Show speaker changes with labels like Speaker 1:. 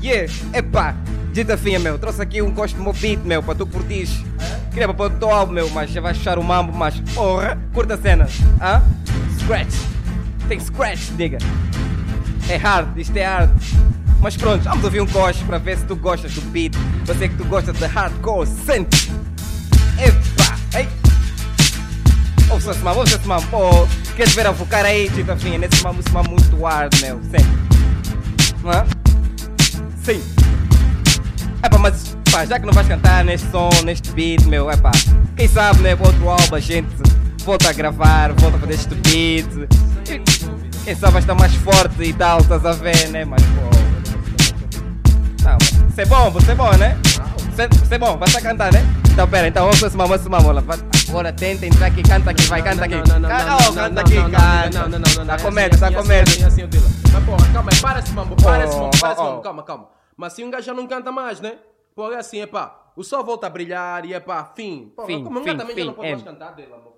Speaker 1: Yeah, epá, dita finha, meu. Trouxe aqui um gosto beat, meu, para tu curtires. Queria para o teu álbum, meu, mas já vai fechar o mambo, mas porra, curta a cena. Hã? Scratch. Tem scratch, nigga. É hard, isto é hard. Mas pronto, vamos ouvir um gosto para ver se tu gostas do beat. Eu sei que tu gostas de hardcore, sente. Epá, ei. Ouça esse mambo, ouça esse mambo. Pô, queres ver a focar aí, dita finha, nesse mambo, esse mambo muito hard, meu. Sente. Hã? Sim. É pá, mas pá, já que não vais cantar neste som, neste beat, meu, é pá. Quem sabe, né? Outro álbum a gente volta a gravar, volta a fazer este beat. E Quem sabe vai estar mais forte e tal, estás a ver, né? Mas pô. Não, você é bom, você é bom, né? Você, você é bom, vai estar a cantar, né? Então pera, então vamos para esse mamão, esse mamão. lá. Agora tenta entrar aqui, canta aqui, vai, canta aqui.
Speaker 2: Não, não, não,
Speaker 1: Ca-
Speaker 2: não,
Speaker 1: oh,
Speaker 2: não,
Speaker 1: canta aqui,
Speaker 2: não, não,
Speaker 1: canta.
Speaker 2: Não, não, não, não.
Speaker 1: Tá
Speaker 2: é
Speaker 1: com
Speaker 2: assim,
Speaker 1: medo, tá
Speaker 2: assim,
Speaker 1: com
Speaker 2: assim,
Speaker 1: medo.
Speaker 2: assim, assim. Mas porra, calma aí, para esse mambo, para esse mambo, para esse
Speaker 1: Oh,
Speaker 2: mambo,
Speaker 1: oh.
Speaker 2: calma, calma. Mas se um gajo já não canta mais, né? Porra, é assim, é pá, o sol volta a brilhar e é pá, fim. Porra,
Speaker 1: Fim,
Speaker 2: como um gajo também já não pode mais cantar dele, amor.